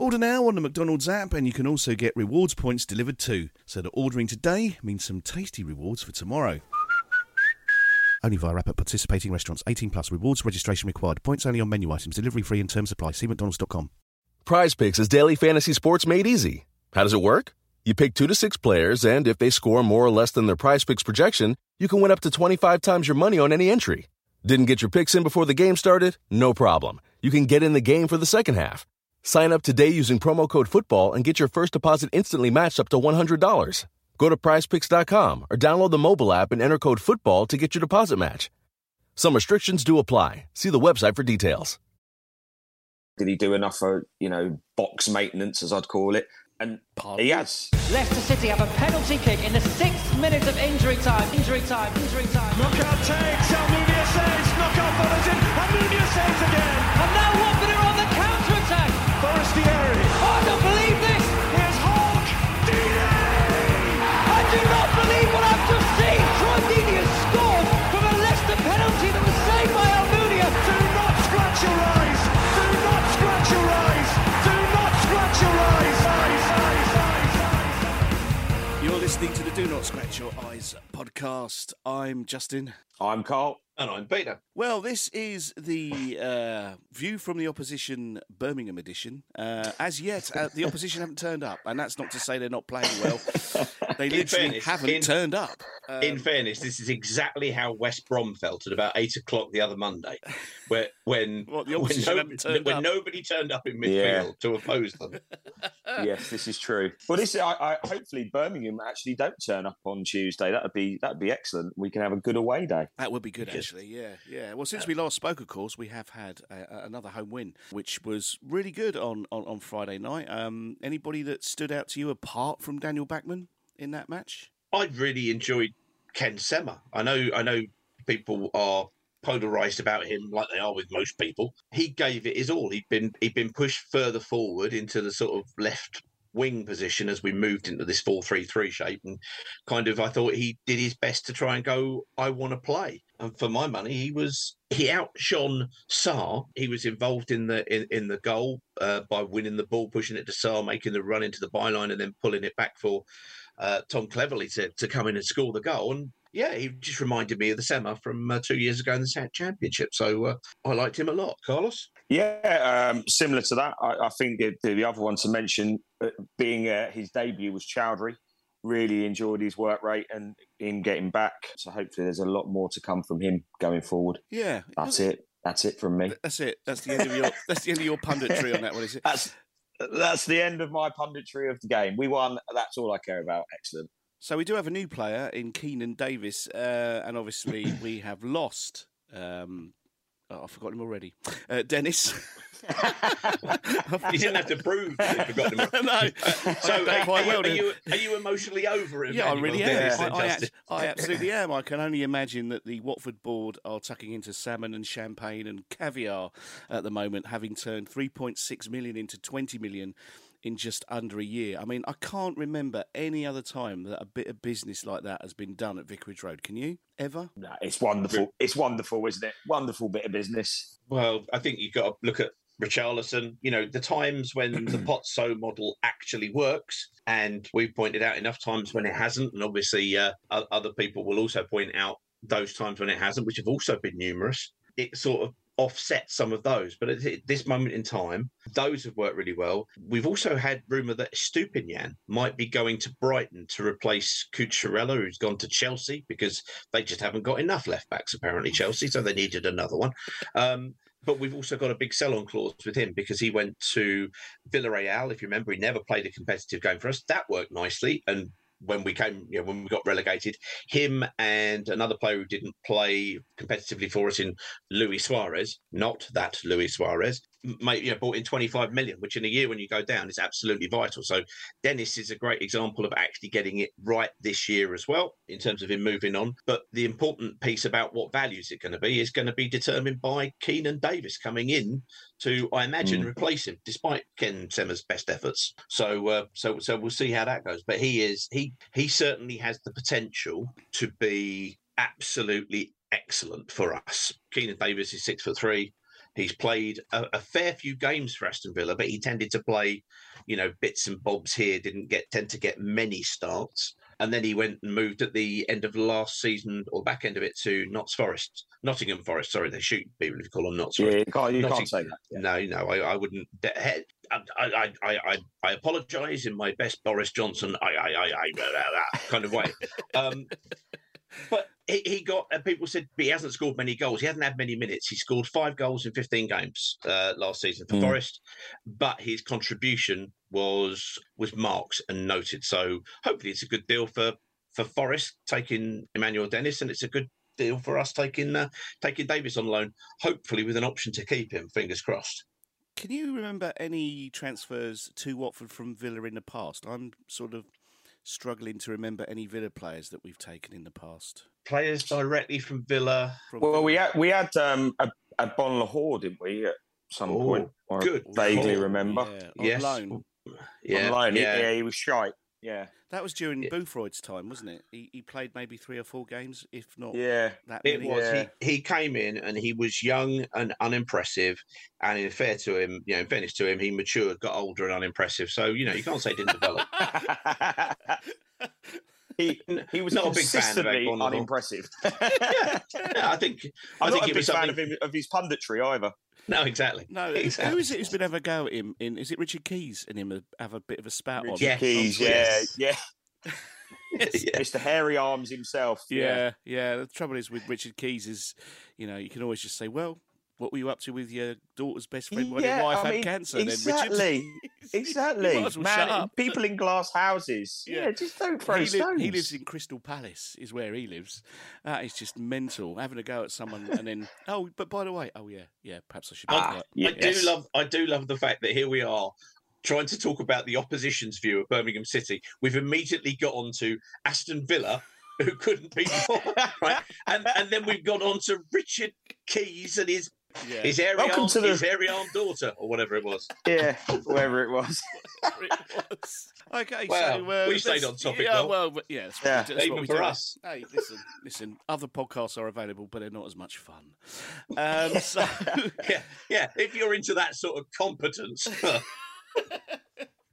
Order now on the McDonald's app, and you can also get rewards points delivered too. So that ordering today means some tasty rewards for tomorrow. Only via app at participating restaurants. 18 plus. Rewards registration required. Points only on menu items. Delivery free and terms apply. See mcdonalds.com. Prize Picks is daily fantasy sports made easy. How does it work? You pick two to six players, and if they score more or less than their Prize Picks projection, you can win up to 25 times your money on any entry. Didn't get your picks in before the game started? No problem. You can get in the game for the second half. Sign up today using promo code FOOTBALL and get your first deposit instantly matched up to $100. Go to prizepicks.com or download the mobile app and enter code FOOTBALL to get your deposit match. Some restrictions do apply. See the website for details. Did he do enough for, you know, box maintenance, as I'd call it? And he has. Leicester City have a penalty kick in the sixth minute of injury time. Injury time, injury time. Knockaert takes, Almunia saves, Knockaert follows in, Almunia saves again. Listening to the Do Not Scratch Your Eyes podcast. I'm Justin. I'm Carl. And I'm Peter. Well, this is the uh, view from the opposition Birmingham edition. Uh, as yet, uh, the opposition haven't turned up, and that's not to say they're not playing well. They literally fairness, haven't in- turned up. Um, In fairness, this is exactly how West Brom felt at about eight o'clock the other Monday, where when What, the when, no- turned when up? nobody turned up in midfield Yeah. to oppose them. yes, this is true. Well, this I, I hopefully Birmingham actually don't turn up on Tuesday. That'd be that'd be excellent. We can have a good away day. That would be good, actually. Yeah, yeah. Well, since we last spoke, of course, we have had a, another home win, which was really good on, on, on Friday night. Um, anybody that stood out to you apart from Daniel Bachmann in that match? I really enjoyed Ken Sema. I know, I know, people are polarized about him like they are with most people. He gave it his all. He'd been he'd been pushed further forward into the sort of left wing position as we moved into this 4-3-3 shape and kind of I thought he did his best to try and go I want to play and for my money he was he outshone Sarr he was involved in the in, in the goal uh, by winning the ball pushing it to Sarr making the run into the byline and then pulling it back for uh, Tom Cleverley to, to come in and score the goal. And yeah, he just reminded me of the Sema from uh, two years ago in the Sa- Championship. So uh, I liked him a lot. Carlos? Yeah, um, similar to that. I, I think the, the other one to mention, uh, being uh, his debut, was Choudhury. Really enjoyed his work rate and him getting back. So hopefully, there's a lot more to come from him going forward. Yeah, That's it. That's it from me. That's it. That's the end of your. that's the end of your punditry on that one, is it? That's that's the end of my punditry of the game. We won. That's all I care about. Excellent. So we do have a new player in Keinan Davis, uh, and obviously we have lost. Um, oh, I've forgotten him already. Uh, Dennis. You didn't have to prove that you forgot him. no, So are, quite are, you, are, you, emotionally over it? Yeah, I really am. I, I, act- I absolutely am. I can only imagine that the Watford board are tucking into salmon and champagne and caviar at the moment, having turned 3.6 million into 20 million in just under a year. I mean, I can't remember any other time that a bit of business like that has been done at Vicarage Road. Can you ever? No, it's wonderful. It's wonderful, isn't it? Wonderful bit of business. Well, I think you've got to look at Richarlison. You know, the times when the Pozzo model actually works and we've pointed out enough times when it hasn't, and obviously uh, other people will also point out those times when it hasn't, which have also been numerous. It sort of offset some of those. But at this moment in time, those have worked really well. We've also had rumour that Estupiñán might be going to Brighton to replace Cucurella, who's gone to Chelsea because they just haven't got enough left backs, apparently, Chelsea, so they needed another one. Um, but we've also got a big sell-on clause with him because he went to Villarreal. If you remember, he never played a competitive game for us. That worked nicely, and when we came, you know, when we got relegated, him and another player who didn't play competitively for us in Luis Suarez, not that Luis Suarez, made, you know, bought in 25 million, which in a year when you go down is absolutely vital. So Dennis is a great example of actually getting it right this year as well in terms of him moving on. But the important piece about what values it going to be is going to be determined by Keinan Davis coming in to, I imagine, mm. replace him, despite Ken Sema's best efforts. So, uh, so, so we'll see how that goes. But he is he he certainly has the potential to be absolutely excellent for us. Keinan Davis is six foot three. He's played a, a, fair few games for Aston Villa, but he tended to play, you know, bits and bobs here. Didn't get tend to get many starts, and then he went and moved at the end of last season or back end of it to Notts Forest, Nottingham Forest. Sorry, they shoot people if you call them Notts. Yeah, you can't, you can't say that. Yeah. No, no, I, I wouldn't. I, I, I, I, I apologise in my best Boris Johnson, I, I, I, I kind of way. Um, but he, he got uh, people said he hasn't scored many goals. He hasn't had many minutes. He scored five goals in 15 games uh, last season for mm. Forest, but his contribution was was marked and noted. So hopefully it's a good deal for for Forest taking Emmanuel Dennis, and it's a good deal for us taking uh, taking Davis on loan. Hopefully with an option to keep him. Fingers crossed. Can you remember any transfers to Watford from Villa in the past? I'm sort of struggling to remember any Villa players that we've taken in the past. Players directly from Villa. From well, Villa. we had we had um, a, Agbonlahor, didn't we, at some Ooh, point? good. vaguely remember. Yeah, yes. loan. Yeah, on loan. Yeah. He, yeah, he was shite. Yeah, that was during yeah. Boothroyd's time, wasn't it? He, he played maybe three or four games, if not. Yeah, that it was. Yeah. He he came in and he was young and unimpressive, and in fair to him, you know, in fairness to him, he matured, got older and unimpressive. So you know, you can't say he didn't develop. he he was not a big fan of unimpressive. yeah, yeah, I think I'm I think not a big fan of, him, of his punditry either. No, exactly. No, exactly. who is it who's been ever go at him? In is it Richard Keys and him have a bit of a spout Richard on? Yes. Keys, oh, yeah, yeah. yeah. Mr. Hairy Arms himself. Yeah, yeah, yeah. The trouble is with Richard Keys is, you know, you can always just say, well, what were you up to with your daughter's best friend when yeah, your wife I had mean, cancer? Exactly, then, exactly. well Man, people in glass houses. Yeah, yeah just don't throw he stones. Li- he lives in Crystal Palace, is where he lives. That is just mental. Having a go at someone and then, oh, but by the way, oh yeah, yeah, perhaps I should. Ah, I do love, I do love the fact that here we are trying to talk about the opposition's view of Birmingham City. We've immediately got on to Aston Villa who couldn't be more, right? And and then we've gone on to Richard Keys and his yeah. His hairy, Welcome armed, to the... his hairy armed daughter, or whatever it was. Yeah, whatever it was. it was. Okay, well, so uh, we stayed on topic. Yeah, well, yeah, that's, yeah. That's even for do. us. Hey, listen, listen. Other podcasts are available, but they're not as much fun. Um, so, yeah, yeah. If you're into that sort of competence.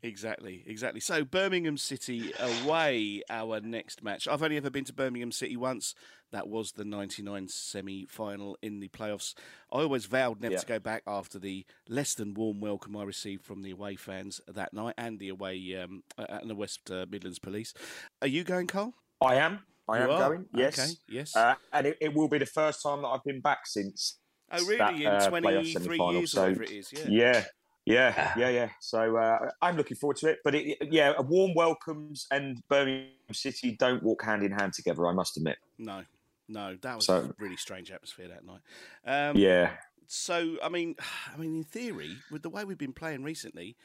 Exactly, exactly. So Birmingham City away, our next match. I've only ever been to Birmingham City once. That was the 99 semi final in the playoffs. I always vowed never yeah. to go back after the less than warm welcome I received from the away fans that night and the away um, and the West uh, Midlands police. Are you going, Carl? I am. I you am are? going. Yes. Okay. Yes. Uh, and it, it, will be the first time that I've been back since. Oh, really? That, in uh, 23 years, so, whatever it is. Yeah. Yeah. Yeah, yeah, yeah. So uh, I'm looking forward to it. But it, yeah, a warm welcomes and Birmingham City don't walk hand in hand together. I must admit. No, no, that was so, a really strange atmosphere that night. Um, yeah. So I mean, I mean, in theory, with the way we've been playing recently,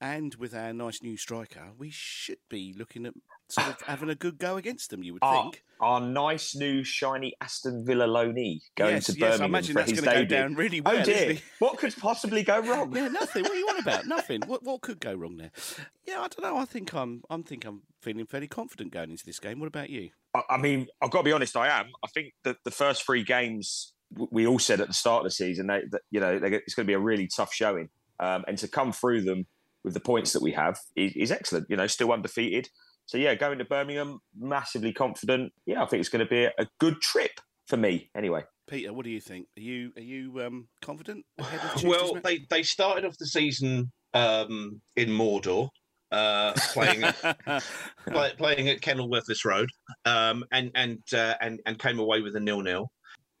and with our nice new striker, we should be looking at sort of having a good go against them. You would our, think our nice new shiny Aston Villa loanee going yes, to yes, Birmingham I imagine for that's his to go down really well. Oh dear, what could possibly go wrong? yeah, nothing. What are you on about? nothing. What what could go wrong there? Yeah, I don't know. I think I'm I'm think I'm feeling fairly confident going into this game. What about you? I, I mean, I've got to be honest. I am. I think that the first three games we all said at the start of the season that, that you know it's going to be a really tough showing, um, and to come through them with the points that we have is, is excellent. You know, still undefeated. So yeah, going to Birmingham, massively confident. Yeah, I think it's going to be a, a good trip for me. Anyway. Peter, what do you think? Are you are you um, confident? well, they they started off the season um, in Mordor, uh, playing play, playing at Kenilworth this road, um, and and uh, and and came away with a nil nil.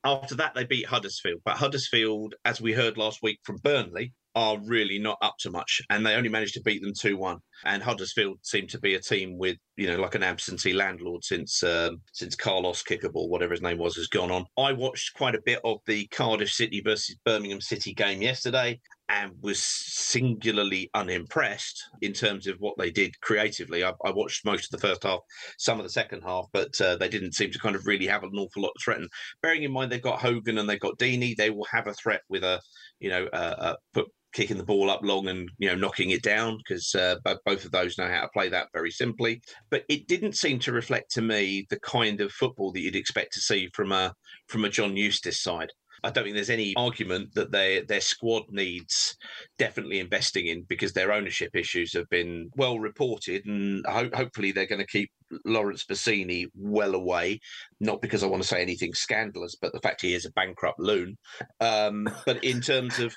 After that, they beat Huddersfield, but Huddersfield, as we heard last week from Burnley, are really not up to much, and they only managed to beat them two one. And Huddersfield seem to be a team with you know like an absentee landlord since um, since Carlos Kickable, whatever his name was, has gone on. I watched quite a bit of the Cardiff City versus Birmingham City game yesterday, and was singularly unimpressed in terms of what they did creatively. I, I watched most of the first half, some of the second half, but uh, they didn't seem to kind of really have an awful lot to threaten. Bearing in mind they've got Hogan and they've got Deeney, they will have a threat with a you know uh, put kicking the ball up long and you know knocking it down because uh, both of those know how to play that very simply. But it didn't seem to reflect to me the kind of football that you'd expect to see from a from a John Eustace side. I don't think there's any argument that they, their squad needs definitely investing in because their ownership issues have been well reported, and ho- hopefully they're going to keep Laurence Bassini well away. Not because I want to say anything scandalous, but the fact he is a bankrupt loon. Um, but in terms of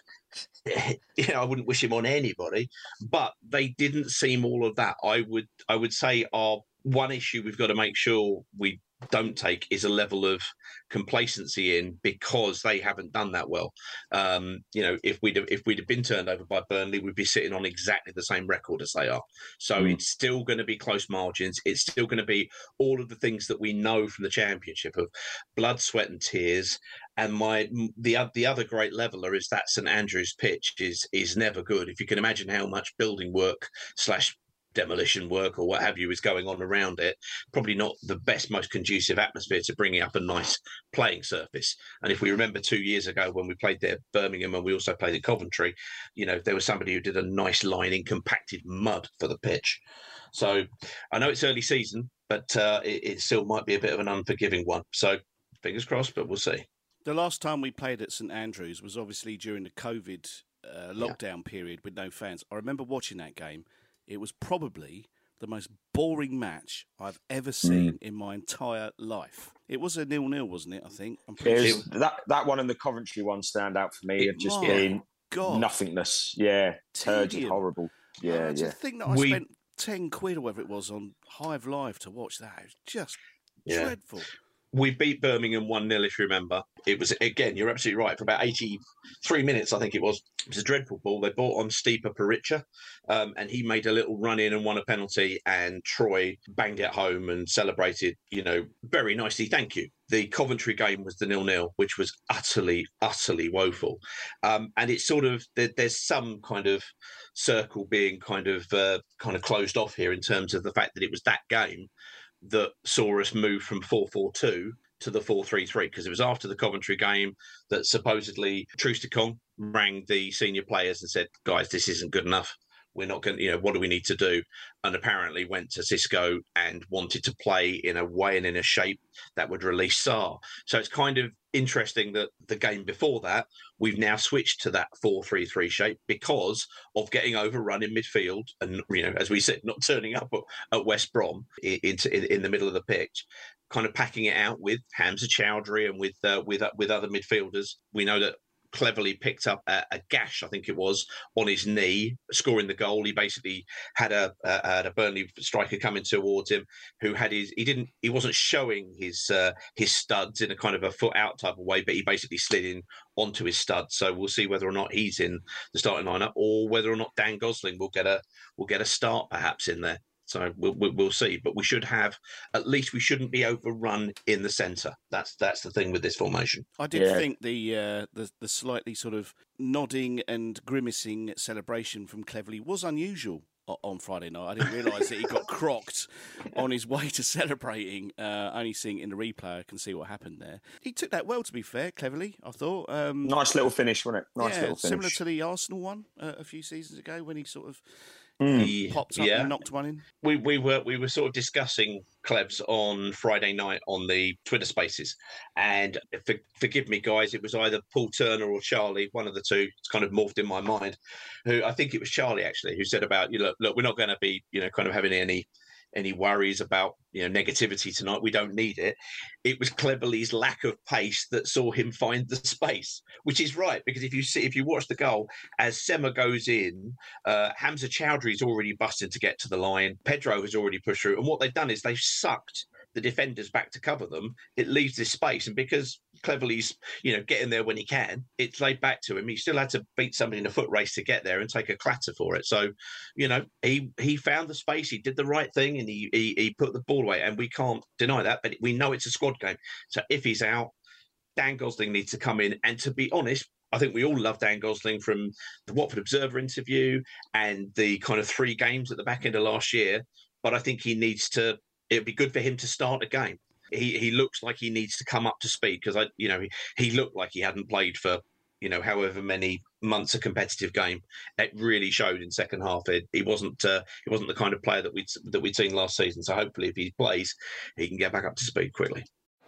you know, I wouldn't wish him on anybody, but they didn't seem all of that. I would, I would say, our one issue we've got to make sure we don't take is a level of complacency in because they haven't done that well. Um, you know, if we'd have, if we'd have been turned over by Burnley, we'd be sitting on exactly the same record as they are. So mm. it's still going to be close margins. It's still going to be all of the things that we know from the Championship of blood, sweat, and tears. And my the the other great leveler is that St Andrews pitch is is never good. If you can imagine how much building work slash demolition work or what have you is going on around it, probably not the best, most conducive atmosphere to bringing up a nice playing surface. And if we remember two years ago when we played there, Birmingham, and we also played at Coventry, you know, there was somebody who did a nice line in compacted mud for the pitch. So I know it's early season, but uh, it, it still might be a bit of an unforgiving one. So fingers crossed, but we'll see. The last time we played at St Andrews was obviously during the COVID uh, lockdown yeah. period with no fans. I remember watching that game it was probably the most boring match I've ever seen mm. in my entire life. It was a nil-nil, wasn't it? I think. I'm pretty sure. that that one and the Coventry one stand out for me. It, of just being God. nothingness. Yeah, turgid, horrible. Yeah, yeah. To think that I we... spent ten quid or whatever it was on Hive Live to watch that. It was just yeah. dreadful we beat Birmingham 1 0, if you remember. It was, again, you're absolutely right. For about 83 minutes, I think it was. It was a dreadful ball. They brought on Stipe Perica, um, and he made a little run in and won a penalty. And Troy banged it home and celebrated, you know, very nicely. Thank you. The Coventry game was the nil nil, which was utterly, utterly woeful. Um, and it's sort of, there, there's some kind of circle being kind of, uh, kind of closed off here in terms of the fact that it was that game that saw us move from 4-4-2 to the 4-3-3 because it was after the Coventry game that supposedly Troost-Ekong rang the senior players and said, guys, this isn't good enough. We're not going to, you know, what do we need to do? And apparently went to Xisco and wanted to play in a way and in a shape that would release Sarr. So it's kind of interesting that the game before that, we've now switched to that 4-3-3 shape because of getting overrun in midfield and, you know, as we said, not turning up at, West Brom into in, in, the middle of the pitch, kind of packing it out with Hamza Choudhury and with uh, with uh, with other midfielders. We know that Cleverley picked up a, a, gash, I think it was, on his knee, scoring the goal. He basically had a, a, had a Burnley striker coming towards him who had his he didn't he wasn't showing his uh, his studs in a kind of a foot out type of way, but he basically slid in onto his studs. So we'll see whether or not he's in the starting lineup or whether or not Dan Gosling will get a will get a start perhaps in there. So we'll, we'll see, but we should have at least we shouldn't be overrun in the centre. That's that's the thing with this formation. I did yeah. think the, uh, the the slightly sort of nodding and grimacing celebration from Cleverley was unusual on Friday night. I didn't realise that he got crocked on his way to celebrating. Uh, only seeing it in the replay, I can see what happened there. He took that well, to be fair, Cleverley, I thought. Um, nice little finish, wasn't it? Nice yeah, little finish. Similar to the Arsenal one uh, a few seasons ago when he sort of Hmm. He popped up yeah. and knocked one in. we we were we were sort of discussing Klebs on Friday night on the Twitter Spaces, and for, forgive me, guys, it was either Paul Turner or Charlie, one of the two. It's kind of morphed in my mind. Who I think it was Charlie actually, who said about you know, look, we're not going to be you know kind of having any any worries about you know negativity tonight. We don't need it. It was Cleverley's lack of pace that saw him find the space, which is right because if you see if you watch the goal as Sema goes in, uh, Hamza Choudhury's already busted to get to the line. Pedro has already pushed through, and what they've done is they've sucked the defenders back to cover them. It leaves this space, and because Cleverley's you know getting there when he can, it's laid back to him. He still had to beat somebody in a foot race to get there and take a clatter for it. So, you know, he he found the space, he did the right thing, and he he, he put the ball away. And we can't deny that, but we know it's a squad game. So if he's out, Dan Gosling needs to come in. And to be honest, I think we all love Dan Gosling from the Watford Observer interview and the kind of three games at the back end of last year. But I think he needs to. It'd be good for him to start a game. He he looks like he needs to come up to speed because I you know he, he looked like he hadn't played for you know however many months a competitive game. It really showed in second half. It, he wasn't uh, he wasn't the kind of player that we'd that we'd seen last season. So hopefully if he plays, he can get back up to speed quickly.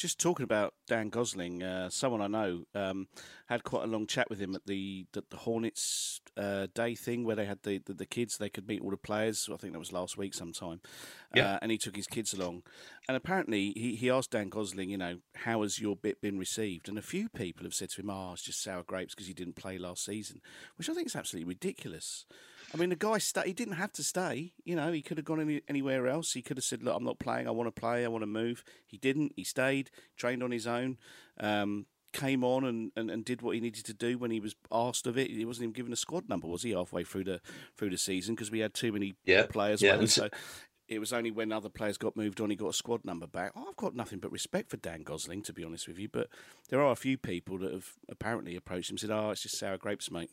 Just talking about Dan Gosling, uh, someone I know um, had quite a long chat with him at the the, the Hornets uh, day thing where they had the, the, the kids. They could meet all the players. I think that was last week sometime. Yeah. Uh, and he took his kids along. And apparently he, he asked Dan Gosling, you know, how has your bit been received? And a few people have said to him, oh, it's just sour grapes because he didn't play last season, which I think is absolutely ridiculous. I mean, the guy sta He didn't have to stay. You know, he could have gone any, anywhere else. He could have said, "Look, I'm not playing. I want to play. I want to move." He didn't. He stayed, trained on his own, um, came on and, and, and did what he needed to do when he was asked of it. He wasn't even given a squad number, was he? Halfway through the through the season because we had too many Yeah, players. yeah, and so- it was only when other players got moved on he got a squad number back. I've got nothing but respect for Dan Gosling, to be honest with you. But there are a few people that have apparently approached him and said, "Oh, it's just sour grapes, mate."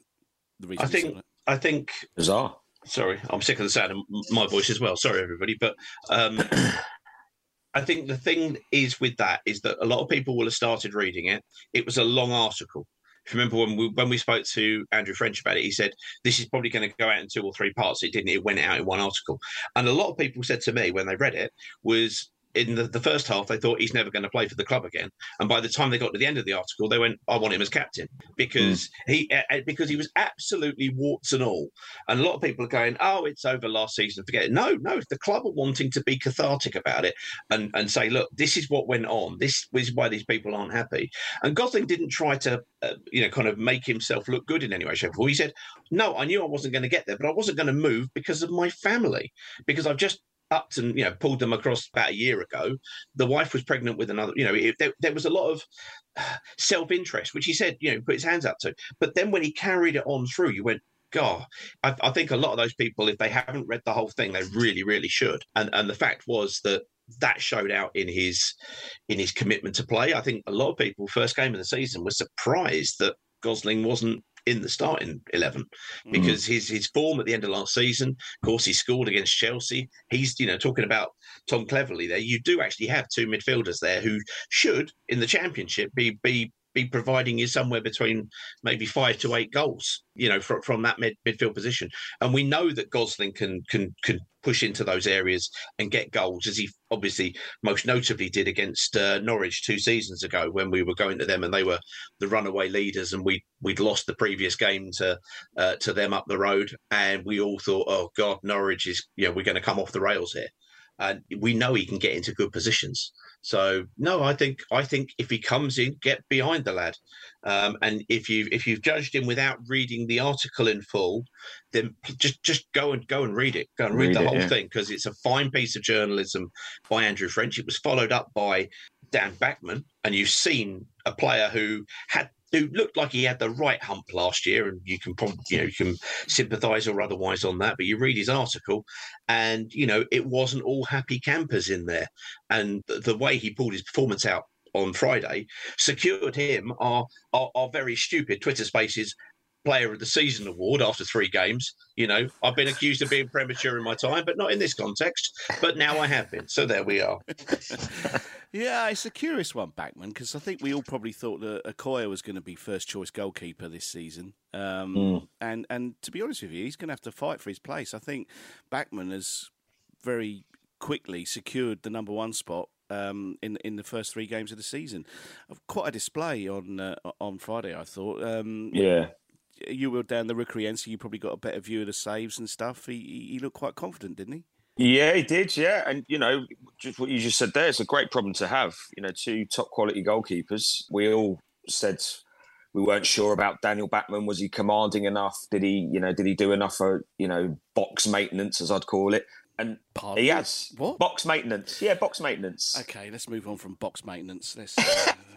The reason I think. I think bizarre. Sorry, I'm sick of the sound of my voice as well. Sorry, everybody, but um, I think the thing is with that is that a lot of people will have started reading it. It was a long article. If you remember when we when we spoke to Andrew French about it, he said this is probably going to go out in two or three parts. It didn't. It went out in one article, and a lot of people said to me when they read it was in the, the first half they thought he's never going to play for the club again, and by the time they got to the end of the article, they went, "I want him as captain because he uh, because he was absolutely warts and all." And a lot of people are going, "Oh, it's over last season, forget it." No, no, the club are wanting to be cathartic about it and and say, "Look, this is what went on. This is why these people aren't happy." And Gosling didn't try to, uh, you know, kind of make himself look good in any way, shape, or form. He said, "No, I knew I wasn't going to get there, but I wasn't going to move because of my family, because I've just." And you know pulled them across about a year ago. The wife was pregnant with another. You know, it, there, there was a lot of uh, self-interest, which he said, you know, put his hands up to. But then when he carried it on through, you went, God, I, I think a lot of those people, if they haven't read the whole thing, they really, really should. And and the fact was that that showed out in his in his commitment to play. I think a lot of people, first game of the season, were surprised that Gosling wasn't in the starting eleven mm. because his his form at the end of last season. Of course, he scored against Chelsea. He's you know talking about Tom Cleverley there. You do actually have two midfielders there who should in the Championship be be be providing you somewhere between maybe five to eight goals, you know, from, from that mid, midfield position. And we know that Gosling can can can push into those areas and get goals, as he obviously most notably did against uh, Norwich two seasons ago when we were going to them and they were the runaway leaders and we we'd lost the previous game to uh, to them up the road and we all thought, oh God, Norwich is you know we're going to come off the rails here. And we know he can get into good positions. So no, I think I think if he comes in, get behind the lad. Um, and if you if you've judged him without reading the article in full, then just just go and go and read it. Go and read, Read the it, whole yeah. thing because it's a fine piece of journalism by Andrew French. It was followed up by Dan Backman, and you've seen a player who had who looked like he had the right hump last year, and you can probably you know you can sympathise or otherwise on that. But you read his article, and you know it wasn't all happy campers in there, and the, way he pulled his performance out on Friday secured him our, our our very stupid Twitter Spaces Player of the Season award after three games. You know, I've been accused of being premature in my time, but not in this context. But now I have been. So there we are. yeah, it's a curious one, Bachmann, because I think we all probably thought that Okoye was going to be first choice goalkeeper this season. Um, mm. And and to be honest with you, he's going to have to fight for his place. I think Bachmann has very quickly secured the number one spot um, in in the first three games of the season. Quite a display on uh, on Friday, I thought. Um, yeah. You were down the rookery end, so you probably got a better view of the saves and stuff. He, he looked quite confident, didn't he? Yeah, he did. Yeah, and you know, just what you just said there, it's a great problem to have. You know, two top quality goalkeepers. We all said we weren't sure about Daniel Bachmann. Was he commanding enough? Did he, you know, did he do enough for you know box maintenance, as I'd call it? And Pardon? he has what box maintenance? Yeah, box maintenance. Okay, let's move on from box maintenance. Let's.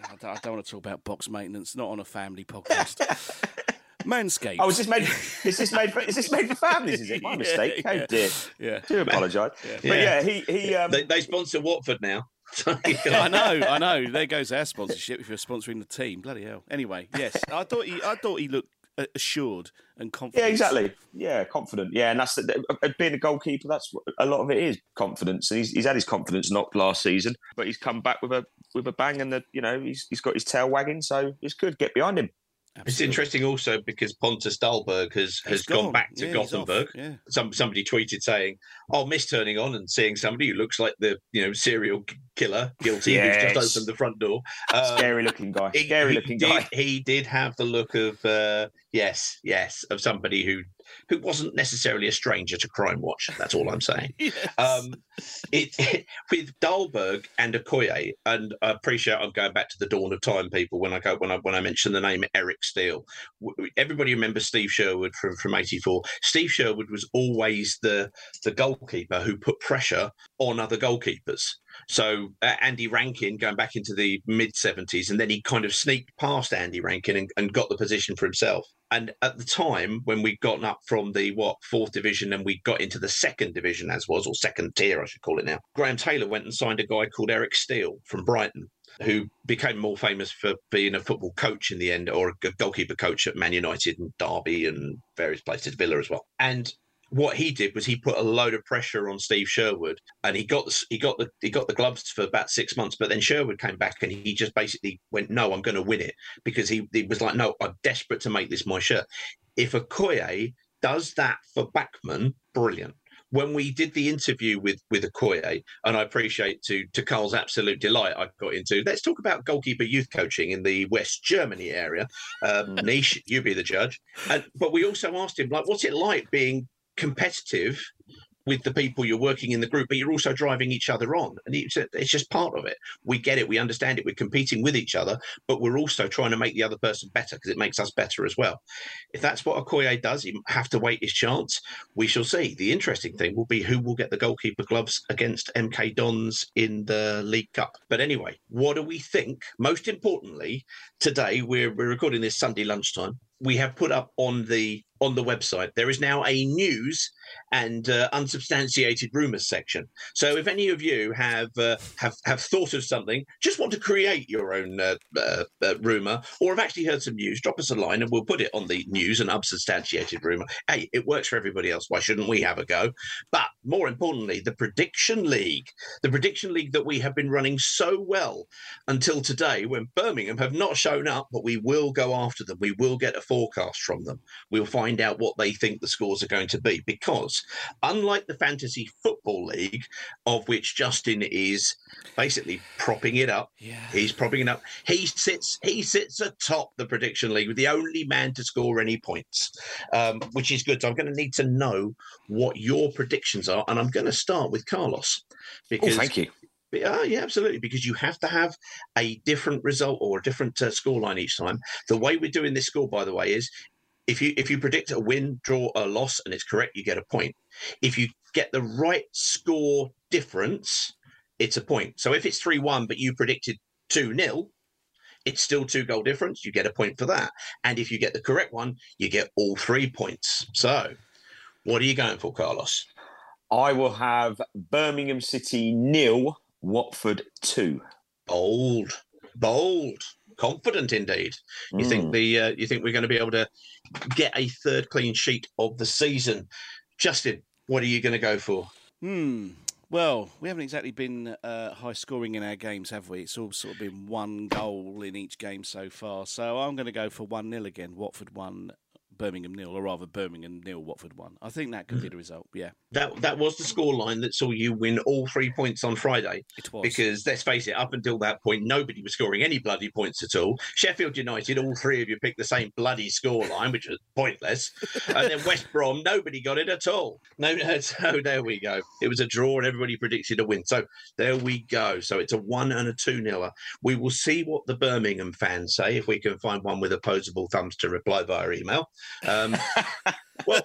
Uh, I, don't, I, don't, want to talk about box maintenance. Not on a family podcast. Manscaped. Oh, is this made? Is this made? For, is this made for families? Is it my mistake? Yeah, oh dear. Yeah. Do apologise. Yeah. But yeah, he he. Um, they, they sponsor Watford now. I know, I know. There goes our sponsorship. If you're sponsoring the team, bloody hell. Anyway, yes, I thought he, I thought he looked assured and confident. Yeah, exactly. Yeah, confident. Yeah, and that's the, uh, being a goalkeeper. That's a lot of it is confidence. And he's, he's had his confidence knocked last season, but he's come back with a with a bang, and the you know he's he's got his tail wagging. So it's good. Get behind him. Absolutely. It's interesting also because Pontus Dahlberg has, has gone. gone back to yeah, Gothenburg. Yeah. Some somebody tweeted saying, "I'll miss turning on and seeing somebody who looks like the you know serial killer guilty yes. who's just opened the front door." Um, Scary looking guy. He, Scary looking did, guy. He did have the look of uh, yes, yes, of somebody who who wasn't necessarily a stranger to Crime Watch. That's all I'm saying. yes. um, it, it, with Dahlberg and Okoye, and I appreciate I'm going back to the dawn of time, people. When I go when I when I mention the name Eric Steele, everybody remembers Steve Sherwood from from '84. Steve Sherwood was always the the goalkeeper who put pressure on other goalkeepers. So uh, Andy Rankin going back into the mid 70s, and then he kind of sneaked past Andy Rankin and, and, got the position for himself. And at the time when we'd gotten up from the what fourth division and we got into the second division, as was or second tier, I should call it now, Graham Taylor went and signed a guy called Eric Steele from Brighton. Who became more famous for being a football coach in the end, or a goalkeeper coach at Man United and Derby and various places, Villa as well. And what he did was he put a load of pressure on Steve Sherwood, and he got the he got the he got the gloves for about six months. But then Sherwood came back, and he just basically went, "No, I'm going to win it," because he, he was like, "No, I'm desperate to make this my shirt." If Okoye does that for Bachmann, brilliant. When we did the interview with with Okoye, and I appreciate to to Carl's absolute delight, I got into. Let's talk about goalkeeper youth coaching in the West Germany area. Um, mm. Niche, you be the judge. And, but we also asked him, like, what's it like being competitive with the people you're working in the group, but you're also driving each other on. And it's, it's just part of it. We get it. We understand it. We're competing with each other, but we're also trying to make the other person better because it makes us better as well. If that's what Okoye does, he have to wait his chance. We shall see. The interesting thing will be who will get the goalkeeper gloves against MK Dons in the League Cup. But anyway, what do we think? Most importantly, today we're, we're recording this Sunday lunchtime. We have put up on the on the website. There is now a news and uh, unsubstantiated rumors section. So if any of you have uh, have have thought of something, just want to create your own uh, uh, uh, rumor, or have actually heard some news, drop us a line and we'll put it on the news and unsubstantiated rumor. Hey, it works for everybody else. Why shouldn't we have a go? But more importantly, the prediction league, the prediction league that we have been running so well until today, when Birmingham have not shown up, but we will go after them. We will get a forecast from them. We'll find out what they think the scores are going to be because unlike the Fantasy Football League, of which Justin is basically propping it up, yeah. he's propping it up. He sits he sits atop the prediction league with the only man to score any points, um, which is good. So I'm going to need to know what your predictions are, and I'm going to start with Carlos because. Oh, thank you. Uh, yeah, absolutely. Because you have to have a different result or a different uh, scoreline each time. The way we're doing this score, by the way, is if you if you predict a win, draw, a loss, and it's correct, you get a point. If you get the right score difference, it's a point. So if it's three one, but you predicted two 0 it's still two goal difference. You get a point for that. And if you get the correct one, you get all three points. So, what are you going for, Carlos? I will have Birmingham City nil, Watford two. Bold, bold. Confident indeed. You Mm. think the uh, you think we're going to be able to get a third clean sheet of the season? Justin, what are you going to go for? Hmm. Well, we haven't exactly been uh, high scoring in our games, have we? It's all sort of been one goal in each game so far. So I'm going to go for 1 0 again. Watford 1, Birmingham nil, or rather Birmingham nil, Watford 1. I think that could be mm. the result, yeah. That that was the scoreline that saw you win all three points on Friday. It was. Because let's face it, up until that point, nobody was scoring any bloody points at all. Sheffield United, all three of you picked the same bloody scoreline, which was pointless. and then West Brom, nobody got it at all. No, no, so there we go. It was a draw, and everybody predicted a win. So there we go. So it's a one and a two niler. We will see what the Birmingham fans say if we can find one with opposable thumbs to reply via email. Um, well,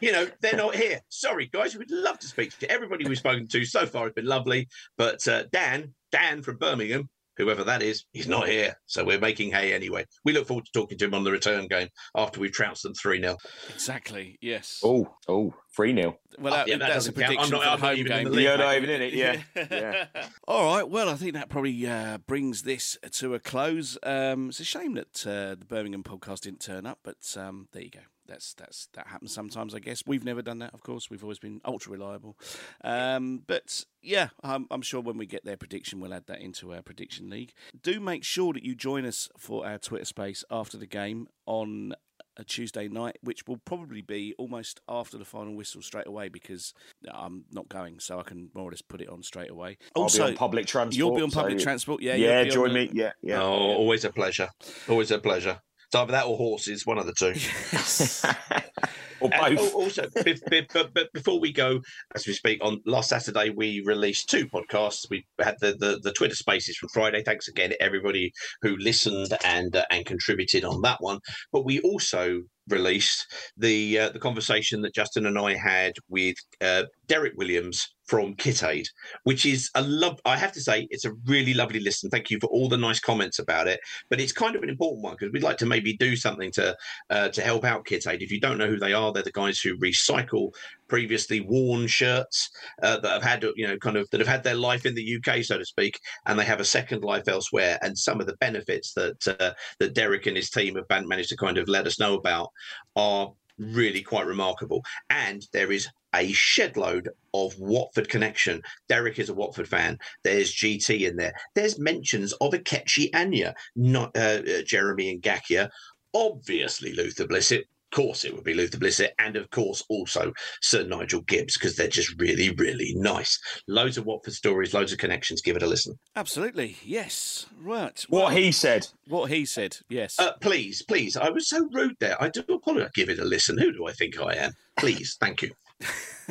you know, they're not here. Sorry, guys. We'd love to speak to everybody we've spoken to so far. Has been lovely, but uh, Dan, Dan from Birmingham, whoever that is, he's not here. So we're making hay anyway. We look forward to talking to him on the return game after we've trounced them three 0 Exactly, yes. Oh, oh, 3 0. Well, that, yeah, that that's a doesn't count. prediction I'm not- for I'm the not home even in game. the league, You're not even in it, yeah. yeah. All right. Well, I think that probably uh, brings this to a close. Um, it's a shame that uh, the Birmingham podcast didn't turn up, but um, there you go. That's that's that happens sometimes, I guess. We've never done that, of course. We've always been ultra reliable. Um, but yeah, I'm, I'm sure when we get their prediction, we'll add that into our prediction league. Do make sure that you join us for our Twitter space after the game on a Tuesday night, which will probably be almost after the final whistle straight away because I'm not going, so I can more or less put it on straight away. I'll be on public transport. You'll be on so- public transport, yeah. Yeah, you'll be on join the- me. Yeah, yeah. Oh, always a pleasure. Always a pleasure. It's either that or horses, one of the two. or both. al- also, but, but before we go, as we speak, on last Saturday we released two podcasts. We had the, the, the Twitter Spaces from Friday. Thanks again to everybody who listened and uh, and contributed on that one. But we also released the uh, the conversation that Justin and I had with uh, Derek Williams from Kit Aid, which is a love. I have to say, it's a really lovely listen. Thank you for all the nice comments about it. But it's kind of an important one because we'd like to maybe do something to uh, to help out Kit Aid. If you don't know who they are, they're the guys who recycle previously worn shirts uh, that have had you know kind of that have had their life in the UK, so to speak, and they have a second life elsewhere. And some of the benefits that uh, that Derek and his team have managed to kind of let us know about are really quite remarkable. And there is a shed load of Watford connection. Derek is a Watford fan. There's GT in there. There's mentions of Ikechi Anya, not uh, uh, Jeremy Ngakia. Obviously, Luther Blissett. Of course, it would be Luther Blissett, and of course, also Sir Nigel Gibbs, because they're just really, really nice. Loads of Watford stories, loads of connections. Give it a listen. Absolutely, yes. Right. What well, he said. What he said, yes. Uh, please, please. I was so rude there. I do apologize. Give it a listen. Who do I think I am? Please, thank you.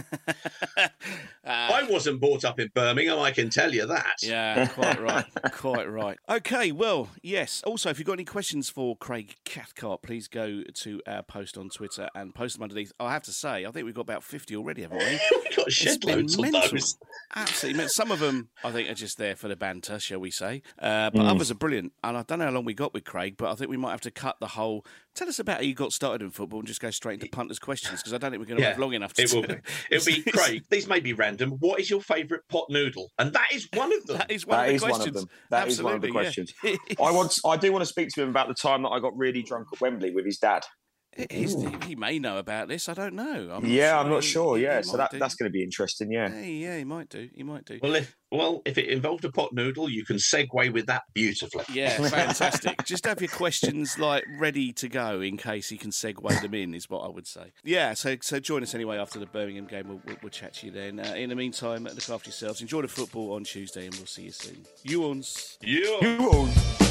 I wasn't brought up in Birmingham, I can tell you that. Yeah, quite right. quite right. Okay, well, yes. Also, if you've got any questions for Craig Cathcart, please go to our post on Twitter and post them underneath. I have to say, I think we've got about 50 already, haven't we? we've got It's shed been loads of those. Absolutely. meant- Some of them, I think, are just there for the banter, shall we say. Uh, but Mm. others are brilliant. And I don't know how long we got with Craig, but I think we might have to cut the whole. Tell us about how you got started in football and just go straight into punters' questions because I don't think we're going to have long enough to it will be. It'll be Craig. These may be random. What is your favourite pot noodle? And that is one of them. That is one That of the is one of questions. them. That is one of the Absolutely, yeah. questions. I want. I do want to speak to him about the time that I got really drunk at Wembley with his dad. He's, he may know about this. I don't know. I'm yeah, I'm not sure. he- Yeah, he so that do. that's going to be interesting. Yeah. Yeah, yeah, he might do. He might do. Well, if well, if it involved a pot noodle, you can segue with that beautifully. Yeah, fantastic. Just have your questions like ready to go in case he can segue them in, is what I would say. Yeah, so so join us anyway after the Birmingham game. We'll, we'll, we'll chat to you then. Uh, in the meantime, look after yourselves. Enjoy the football on Tuesday, and we'll see you soon. You ons. Yeah. Sports